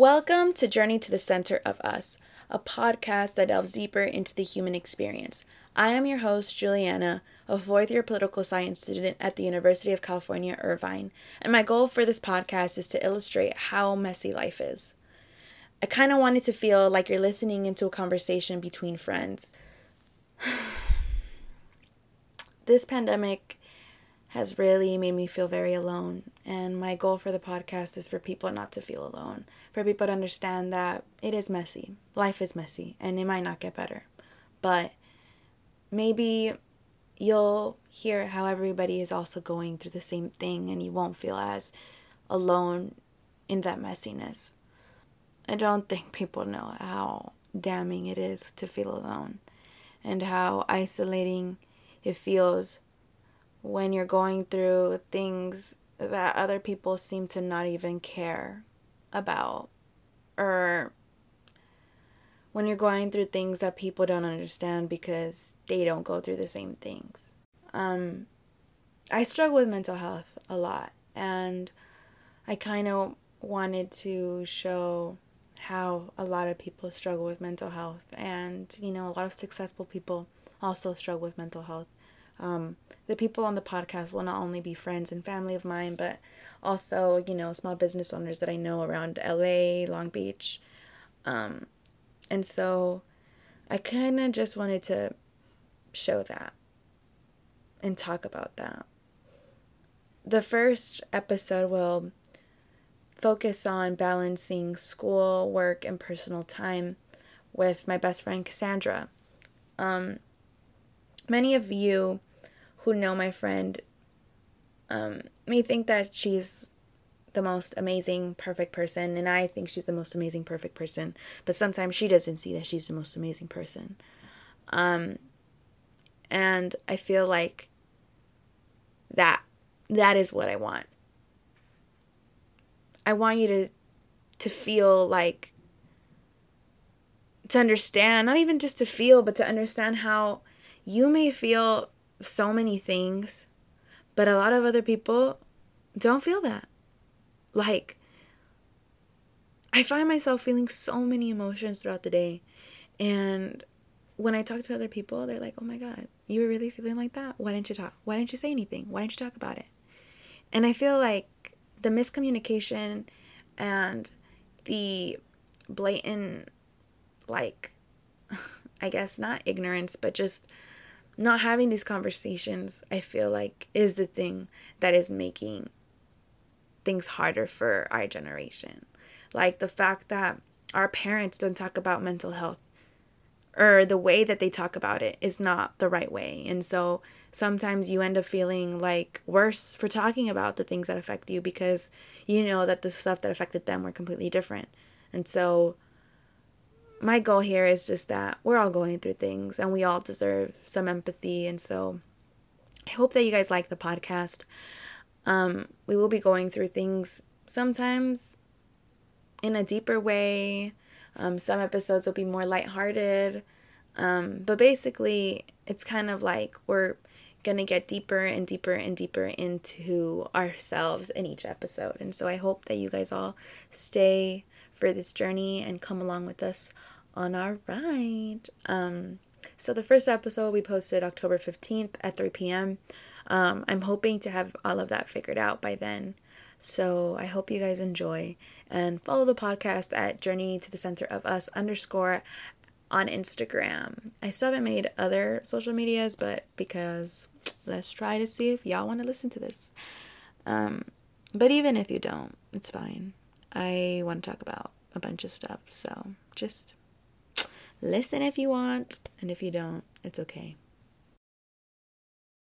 Welcome to Journey to the Center of Us, a podcast that delves deeper into the human experience. I am your host, Juliana, a fourth year political science student at the University of California, Irvine, and my goal for this podcast is to illustrate how messy life is. I kind of wanted to feel like you're listening into a conversation between friends. this pandemic has really made me feel very alone. And my goal for the podcast is for people not to feel alone, for people to understand that it is messy. Life is messy and it might not get better. But maybe you'll hear how everybody is also going through the same thing and you won't feel as alone in that messiness. I don't think people know how damning it is to feel alone and how isolating it feels when you're going through things that other people seem to not even care about or when you're going through things that people don't understand because they don't go through the same things. Um, I struggle with mental health a lot, and I kind of wanted to show how a lot of people struggle with mental health, and you know, a lot of successful people also struggle with mental health. Um, the people on the podcast will not only be friends and family of mine, but also, you know, small business owners that I know around LA, Long Beach. Um, and so I kind of just wanted to show that and talk about that. The first episode will focus on balancing school, work, and personal time with my best friend Cassandra. Um, many of you who know my friend um, may think that she's the most amazing, perfect person, and I think she's the most amazing, perfect person. But sometimes she doesn't see that she's the most amazing person. Um, and I feel like that that is what I want. I want you to to feel like to understand, not even just to feel, but to understand how you may feel so many things, but a lot of other people don't feel that. Like, I find myself feeling so many emotions throughout the day. And when I talk to other people, they're like, oh my God, you were really feeling like that? Why didn't you talk? Why didn't you say anything? Why didn't you talk about it? And I feel like the miscommunication and the blatant, like, I guess not ignorance, but just not having these conversations, I feel like, is the thing that is making things harder for our generation. Like the fact that our parents don't talk about mental health or the way that they talk about it is not the right way. And so sometimes you end up feeling like worse for talking about the things that affect you because you know that the stuff that affected them were completely different. And so my goal here is just that we're all going through things and we all deserve some empathy. And so I hope that you guys like the podcast. Um, we will be going through things sometimes in a deeper way. Um, some episodes will be more lighthearted. Um, but basically, it's kind of like we're going to get deeper and deeper and deeper into ourselves in each episode. And so I hope that you guys all stay for this journey and come along with us on our ride. Um, so the first episode we posted October 15th at 3 p.m. Um, I'm hoping to have all of that figured out by then. So I hope you guys enjoy and follow the podcast at Journey to the Center of Us underscore on Instagram. I still haven't made other social medias, but because let's try to see if y'all want to listen to this. Um, but even if you don't, it's fine. I want to talk about a bunch of stuff. So just listen if you want, and if you don't, it's okay.